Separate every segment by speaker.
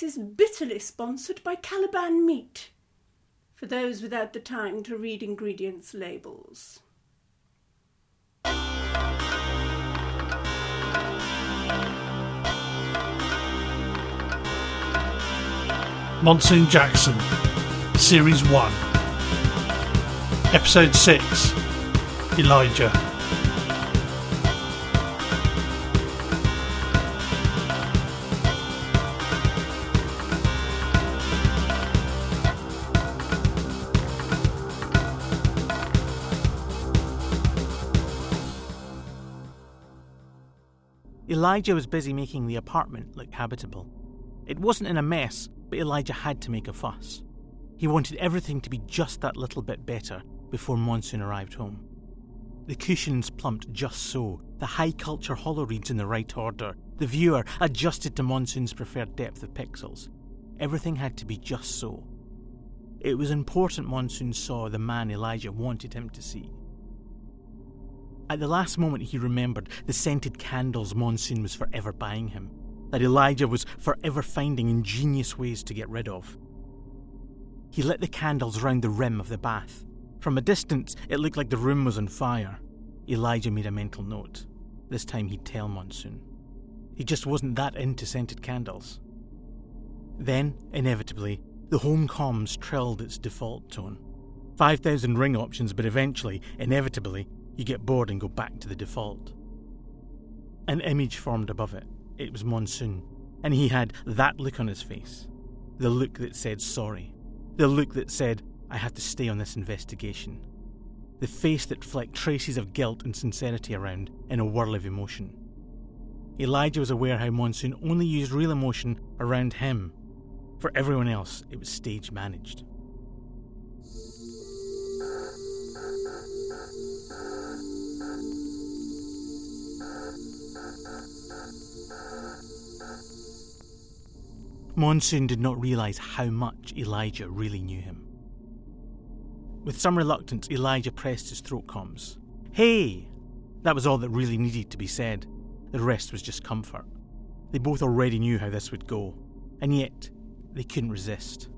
Speaker 1: This is bitterly sponsored by Caliban Meat, for those without the time to read ingredients labels.
Speaker 2: Monsoon Jackson, Series 1, Episode 6 Elijah.
Speaker 3: Elijah was busy making the apartment look habitable. It wasn't in a mess, but Elijah had to make a fuss. He wanted everything to be just that little bit better before Monsoon arrived home. The cushions plumped just so, the high culture hollow in the right order, the viewer adjusted to Monsoon's preferred depth of pixels. Everything had to be just so. It was important Monsoon saw the man Elijah wanted him to see. At the last moment, he remembered the scented candles Monsoon was forever buying him, that Elijah was forever finding ingenious ways to get rid of. He lit the candles round the rim of the bath. From a distance, it looked like the room was on fire. Elijah made a mental note. This time he'd tell Monsoon. He just wasn't that into scented candles. Then, inevitably, the home comms trilled its default tone. 5,000 ring options, but eventually, inevitably, you get bored and go back to the default. An image formed above it. It was Monsoon, and he had that look on his face. The look that said sorry. The look that said, I have to stay on this investigation. The face that flecked traces of guilt and sincerity around in a whirl of emotion. Elijah was aware how Monsoon only used real emotion around him. For everyone else, it was stage managed. Monsoon did not realise how much Elijah really knew him. With some reluctance, Elijah pressed his throat comms. Hey! That was all that really needed to be said. The rest was just comfort. They both already knew how this would go, and yet they couldn't resist.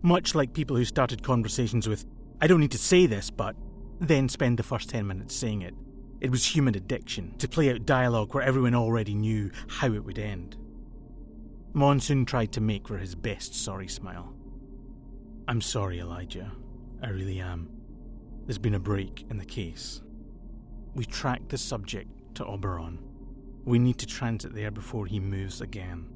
Speaker 3: Much like people who started conversations with, I don't need to say this, but then spend the first 10 minutes saying it. It was human addiction to play out dialogue where everyone already knew how it would end. Monsoon tried to make for his best sorry smile. I'm sorry, Elijah. I really am. There's been a break in the case. We tracked the subject to Oberon. We need to transit there before he moves again.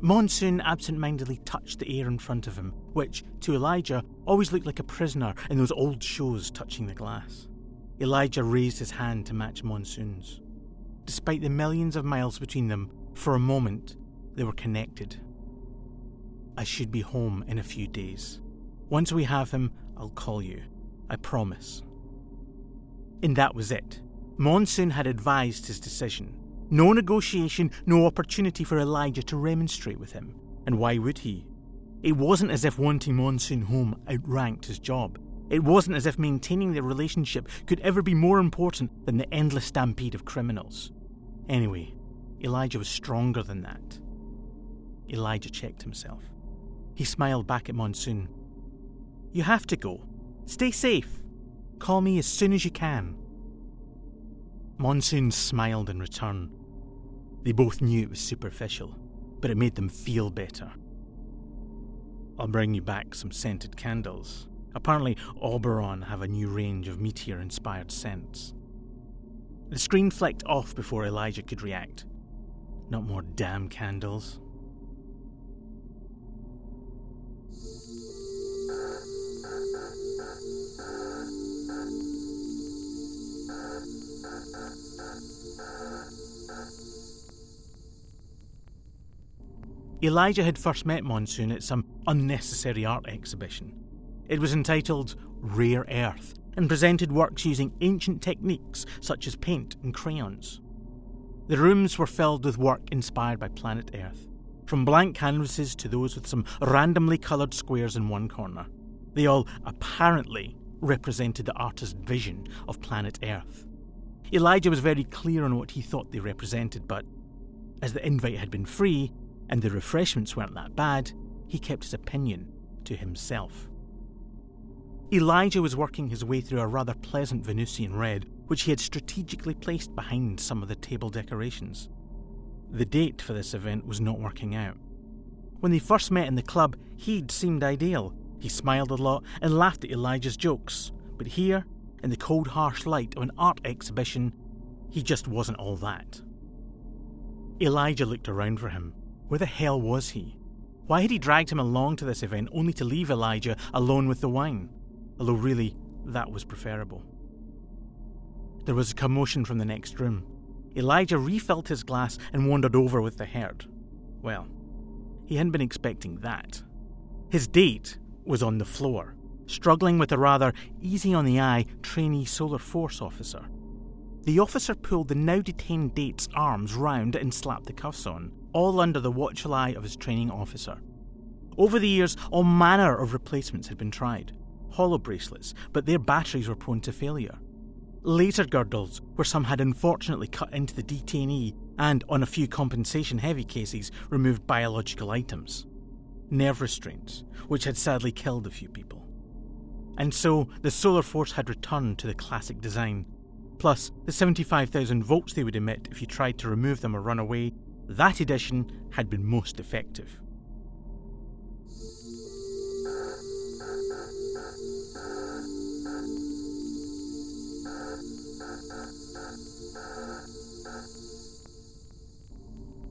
Speaker 3: Monsoon absent mindedly touched the air in front of him, which, to Elijah, always looked like a prisoner in those old shows touching the glass. Elijah raised his hand to match Monsoon's. Despite the millions of miles between them, for a moment, they were connected. I should be home in a few days. Once we have him, I'll call you. I promise. And that was it. Monsoon had advised his decision. No negotiation, no opportunity for Elijah to remonstrate with him. And why would he? It wasn't as if wanting Monsoon home outranked his job. It wasn't as if maintaining their relationship could ever be more important than the endless stampede of criminals. Anyway, Elijah was stronger than that. Elijah checked himself. He smiled back at Monsoon. You have to go. Stay safe. Call me as soon as you can. Monsoon smiled in return. They both knew it was superficial, but it made them feel better. I'll bring you back some scented candles. Apparently, Oberon have a new range of meteor inspired scents. The screen flicked off before Elijah could react. Not more damn candles. Elijah had first met Monsoon at some unnecessary art exhibition. It was entitled Rare Earth and presented works using ancient techniques such as paint and crayons. The rooms were filled with work inspired by planet Earth, from blank canvases to those with some randomly coloured squares in one corner. They all apparently represented the artist's vision of planet Earth. Elijah was very clear on what he thought they represented, but as the invite had been free, and the refreshments weren't that bad, he kept his opinion to himself. Elijah was working his way through a rather pleasant Venusian red, which he had strategically placed behind some of the table decorations. The date for this event was not working out. When they first met in the club, he'd seemed ideal. He smiled a lot and laughed at Elijah's jokes. But here, in the cold, harsh light of an art exhibition, he just wasn't all that. Elijah looked around for him. Where the hell was he? Why had he dragged him along to this event only to leave Elijah alone with the wine? Although, really, that was preferable. There was a commotion from the next room. Elijah refilled his glass and wandered over with the herd. Well, he hadn't been expecting that. His date was on the floor, struggling with a rather easy on the eye trainee Solar Force officer. The officer pulled the now detained date's arms round and slapped the cuffs on, all under the watchful eye of his training officer. Over the years, all manner of replacements had been tried hollow bracelets, but their batteries were prone to failure. Laser girdles, where some had unfortunately cut into the detainee and, on a few compensation heavy cases, removed biological items. Nerve restraints, which had sadly killed a few people. And so the Solar Force had returned to the classic design. Plus, the 75,000 volts they would emit if you tried to remove them or run away, that edition had been most effective.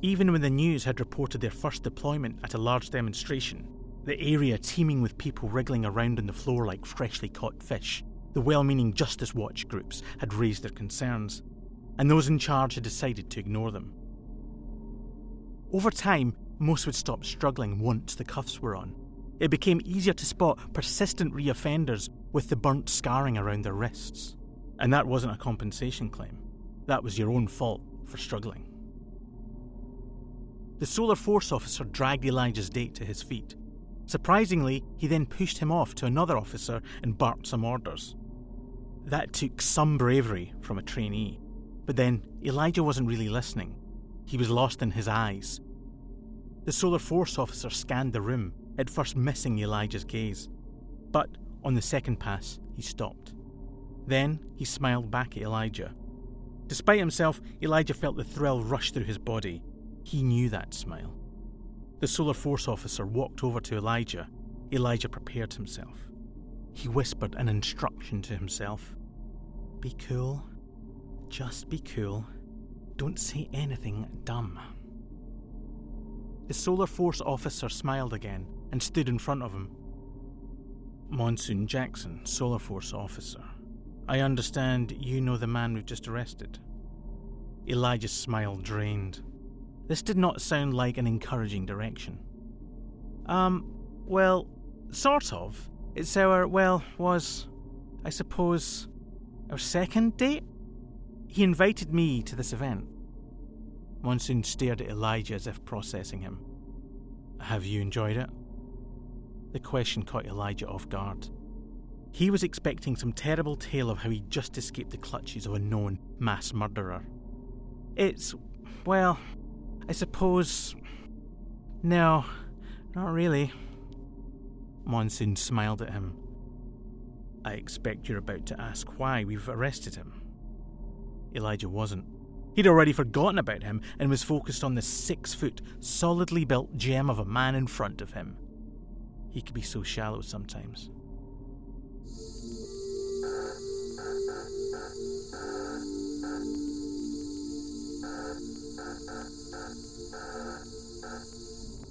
Speaker 3: Even when the news had reported their first deployment at a large demonstration, the area teeming with people wriggling around on the floor like freshly caught fish, the well meaning Justice Watch groups had raised their concerns, and those in charge had decided to ignore them. Over time, most would stop struggling once the cuffs were on. It became easier to spot persistent reoffenders with the burnt scarring around their wrists. And that wasn't a compensation claim. That was your own fault for struggling. The Solar Force officer dragged Elijah's date to his feet. Surprisingly, he then pushed him off to another officer and barked some orders. That took some bravery from a trainee. But then, Elijah wasn't really listening. He was lost in his eyes. The Solar Force officer scanned the room, at first missing Elijah's gaze. But on the second pass, he stopped. Then he smiled back at Elijah. Despite himself, Elijah felt the thrill rush through his body. He knew that smile. The Solar Force officer walked over to Elijah. Elijah prepared himself. He whispered an instruction to himself Be cool. Just be cool. Don't say anything dumb. The Solar Force officer smiled again and stood in front of him. Monsoon Jackson, Solar Force officer. I understand you know the man we've just arrested. Elijah's smile drained. This did not sound like an encouraging direction. Um, well, sort of. It's our, well, was, I suppose, our second date? He invited me to this event. Monsoon stared at Elijah as if processing him. Have you enjoyed it? The question caught Elijah off guard. He was expecting some terrible tale of how he just escaped the clutches of a known mass murderer. It's, well, I suppose. No, not really. Monsoon smiled at him. I expect you're about to ask why we've arrested him. Elijah wasn't. He'd already forgotten about him and was focused on the six foot, solidly built gem of a man in front of him. He could be so shallow sometimes.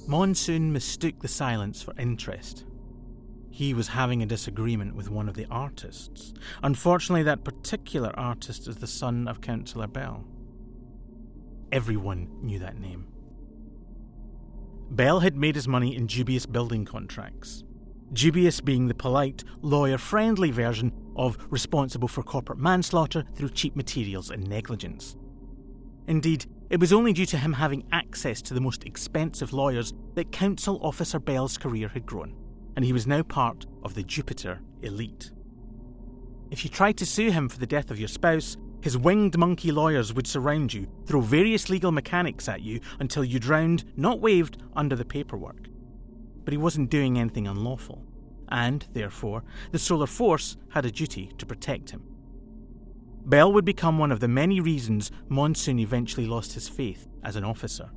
Speaker 3: Monsoon mistook the silence for interest. He was having a disagreement with one of the artists. Unfortunately, that particular artist is the son of Councillor Bell. Everyone knew that name. Bell had made his money in dubious building contracts. Dubious being the polite, lawyer friendly version of responsible for corporate manslaughter through cheap materials and negligence. Indeed, it was only due to him having access to the most expensive lawyers that Council Officer Bell's career had grown, and he was now part of the Jupiter elite. If you tried to sue him for the death of your spouse, His winged monkey lawyers would surround you, throw various legal mechanics at you until you drowned, not waived, under the paperwork. But he wasn't doing anything unlawful, and, therefore, the Solar Force had a duty to protect him. Bell would become one of the many reasons Monsoon eventually lost his faith as an officer.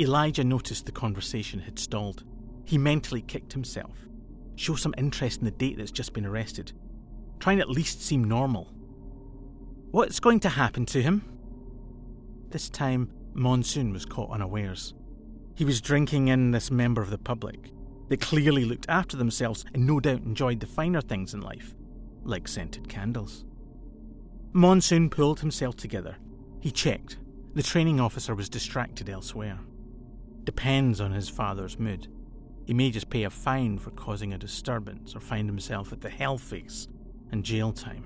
Speaker 3: Elijah noticed the conversation had stalled. He mentally kicked himself. Show some interest in the date that's just been arrested. Try and at least seem normal. What's going to happen to him? This time, Monsoon was caught unawares. He was drinking in this member of the public. They clearly looked after themselves and no doubt enjoyed the finer things in life, like scented candles. Monsoon pulled himself together. He checked. The training officer was distracted elsewhere. Depends on his father's mood. He may just pay a fine for causing a disturbance or find himself at the hellface and jail time.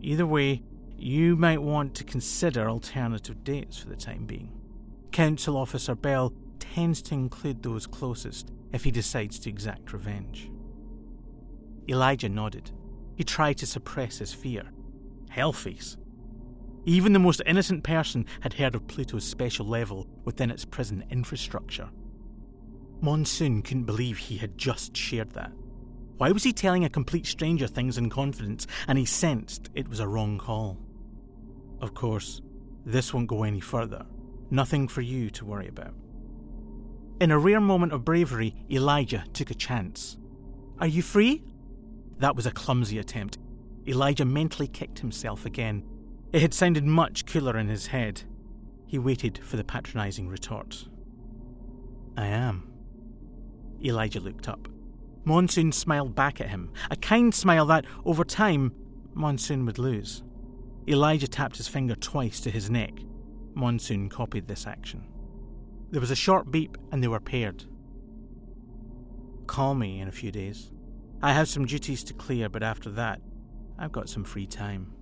Speaker 3: Either way, you might want to consider alternative dates for the time being. Council Officer Bell tends to include those closest if he decides to exact revenge. Elijah nodded. He tried to suppress his fear. Hellface. Even the most innocent person had heard of Pluto's special level within its prison infrastructure. Monsoon couldn't believe he had just shared that. Why was he telling a complete stranger things in confidence, and he sensed it was a wrong call? Of course, this won't go any further. Nothing for you to worry about. In a rare moment of bravery, Elijah took a chance. Are you free? That was a clumsy attempt. Elijah mentally kicked himself again. It had sounded much cooler in his head. He waited for the patronising retort. I am. Elijah looked up. Monsoon smiled back at him, a kind smile that, over time, Monsoon would lose. Elijah tapped his finger twice to his neck. Monsoon copied this action. There was a short beep and they were paired. Call me in a few days. I have some duties to clear, but after that, I've got some free time.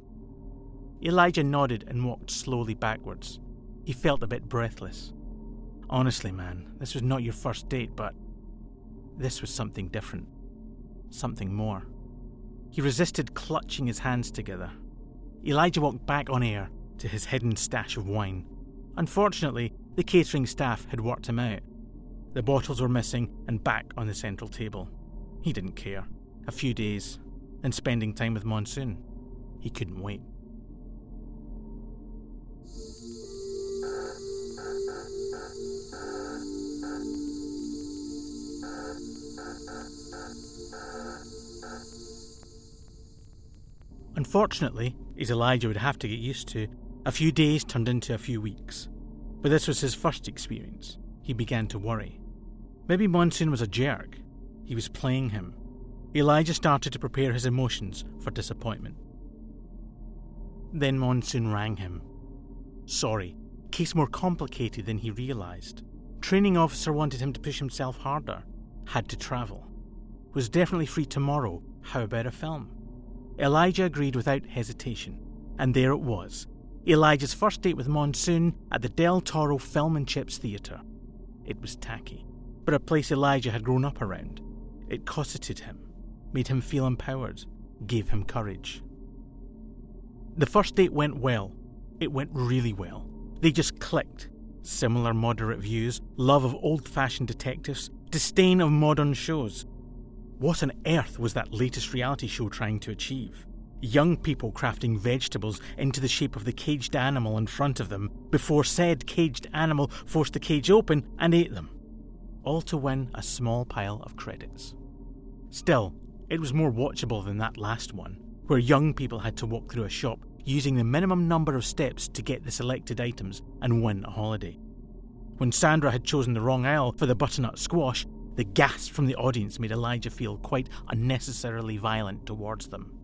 Speaker 3: Elijah nodded and walked slowly backwards. He felt a bit breathless. Honestly, man, this was not your first date, but this was something different. Something more. He resisted clutching his hands together. Elijah walked back on air to his hidden stash of wine. Unfortunately, the catering staff had worked him out. The bottles were missing and back on the central table. He didn't care. A few days, and spending time with Monsoon. He couldn't wait. Unfortunately, as Elijah would have to get used to, a few days turned into a few weeks. But this was his first experience. He began to worry. Maybe Monsoon was a jerk. He was playing him. Elijah started to prepare his emotions for disappointment. Then Monsoon rang him. Sorry, case more complicated than he realised. Training officer wanted him to push himself harder. Had to travel. Was definitely free tomorrow. How about a film? Elijah agreed without hesitation, and there it was Elijah's first date with Monsoon at the Del Toro Film and Chips Theatre. It was tacky, but a place Elijah had grown up around. It cosseted him, made him feel empowered, gave him courage. The first date went well. It went really well. They just clicked. Similar moderate views, love of old fashioned detectives, disdain of modern shows, what on earth was that latest reality show trying to achieve? Young people crafting vegetables into the shape of the caged animal in front of them before said caged animal forced the cage open and ate them. All to win a small pile of credits. Still, it was more watchable than that last one, where young people had to walk through a shop using the minimum number of steps to get the selected items and win a holiday. When Sandra had chosen the wrong aisle for the butternut squash, the gasp from the audience made Elijah feel quite unnecessarily violent towards them.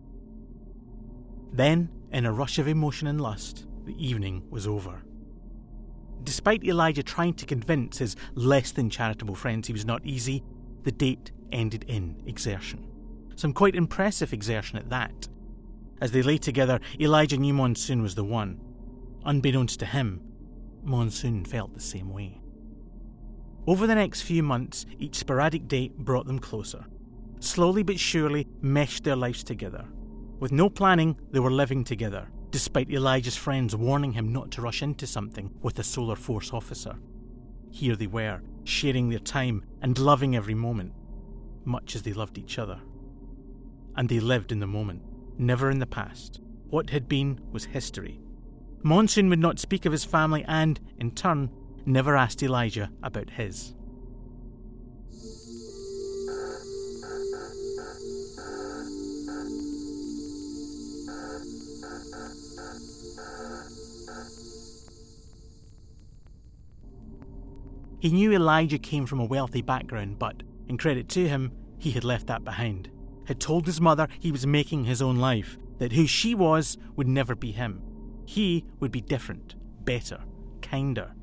Speaker 3: Then, in a rush of emotion and lust, the evening was over. Despite Elijah trying to convince his less than charitable friends he was not easy, the date ended in exertion. Some quite impressive exertion at that. As they lay together, Elijah knew Monsoon was the one. Unbeknownst to him, Monsoon felt the same way. Over the next few months, each sporadic date brought them closer. Slowly but surely meshed their lives together. With no planning, they were living together, despite Elijah's friends warning him not to rush into something with a Solar Force officer. Here they were, sharing their time and loving every moment, much as they loved each other. And they lived in the moment, never in the past. What had been was history. Monsoon would not speak of his family and, in turn, never asked Elijah about his. He knew Elijah came from a wealthy background, but, in credit to him, he had left that behind. Had told his mother he was making his own life, that who she was would never be him. He would be different, better, kinder.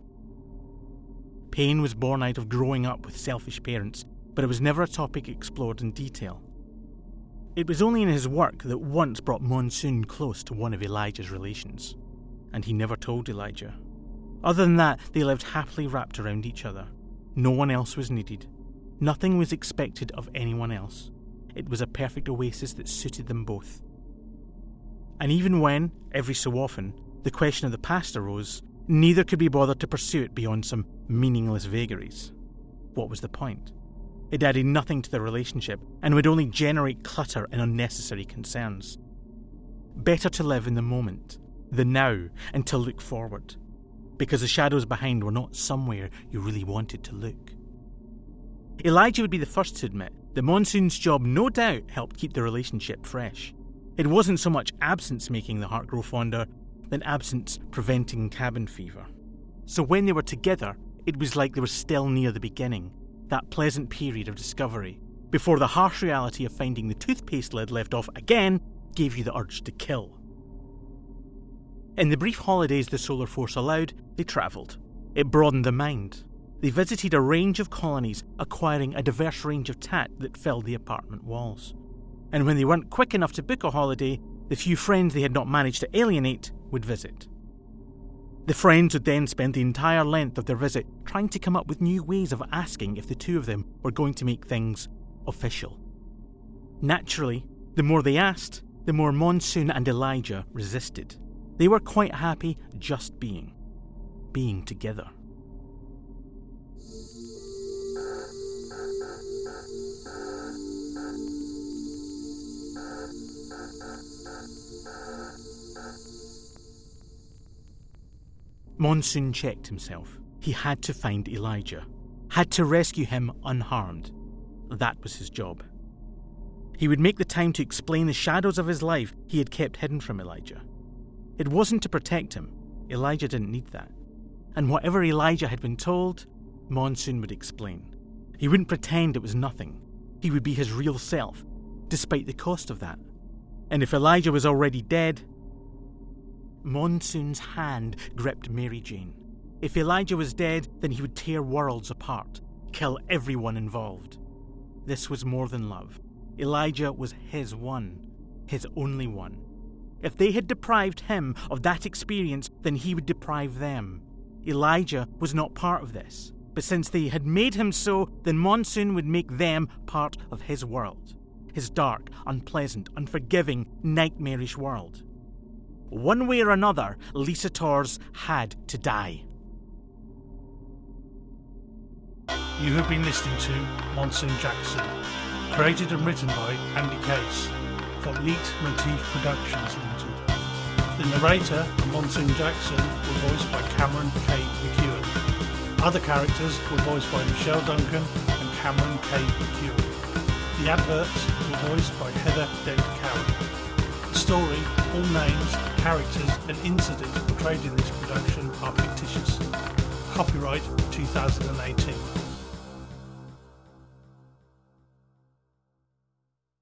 Speaker 3: Pain was born out of growing up with selfish parents, but it was never a topic explored in detail. It was only in his work that once brought Monsoon close to one of Elijah's relations, and he never told Elijah. Other than that, they lived happily wrapped around each other. No one else was needed. Nothing was expected of anyone else. It was a perfect oasis that suited them both. And even when, every so often, the question of the past arose, neither could be bothered to pursue it beyond some meaningless vagaries. What was the point? It added nothing to the relationship and would only generate clutter and unnecessary concerns. Better to live in the moment, the now, and to look forward because the shadows behind were not somewhere you really wanted to look. Elijah would be the first to admit that Monsoon's job no doubt helped keep the relationship fresh. It wasn't so much absence making the heart grow fonder than absence preventing cabin fever. So when they were together, it was like they were still near the beginning, that pleasant period of discovery, before the harsh reality of finding the toothpaste lid left off again gave you the urge to kill. In the brief holidays the Solar Force allowed, they travelled. It broadened the mind. They visited a range of colonies, acquiring a diverse range of tat that filled the apartment walls. And when they weren't quick enough to book a holiday, the few friends they had not managed to alienate would visit. The friends would then spend the entire length of their visit trying to come up with new ways of asking if the two of them were going to make things official. Naturally, the more they asked, the more Monsoon and Elijah resisted. They were quite happy just being, being together. Monsoon checked himself. He had to find Elijah, had to rescue him unharmed. That was his job. He would make the time to explain the shadows of his life he had kept hidden from Elijah. It wasn't to protect him. Elijah didn't need that. And whatever Elijah had been told, Monsoon would explain. He wouldn't pretend it was nothing. He would be his real self, despite the cost of that. And if Elijah was already dead, Monsoon's hand gripped Mary Jane. If Elijah was dead, then he would tear worlds apart, kill everyone involved. This was more than love. Elijah was his one, his only one. If they had deprived him of that experience, then he would deprive them. Elijah was not part of this, but since they had made him so, then Monsoon would make them part of his world. His dark, unpleasant, unforgiving, nightmarish world. One way or another, Lisa Tors had to die.
Speaker 2: You have been listening to Monsoon Jackson, created and written by Andy Case for Leitmotif Productions Limited. The narrator, Monsoon Jackson, was voiced by Cameron K. McEwen. Other characters were voiced by Michelle Duncan and Cameron K. McEwen. The adverts were voiced by Heather Dent Cowan. The story, all names, characters and incidents portrayed in this production are fictitious. Copyright 2018.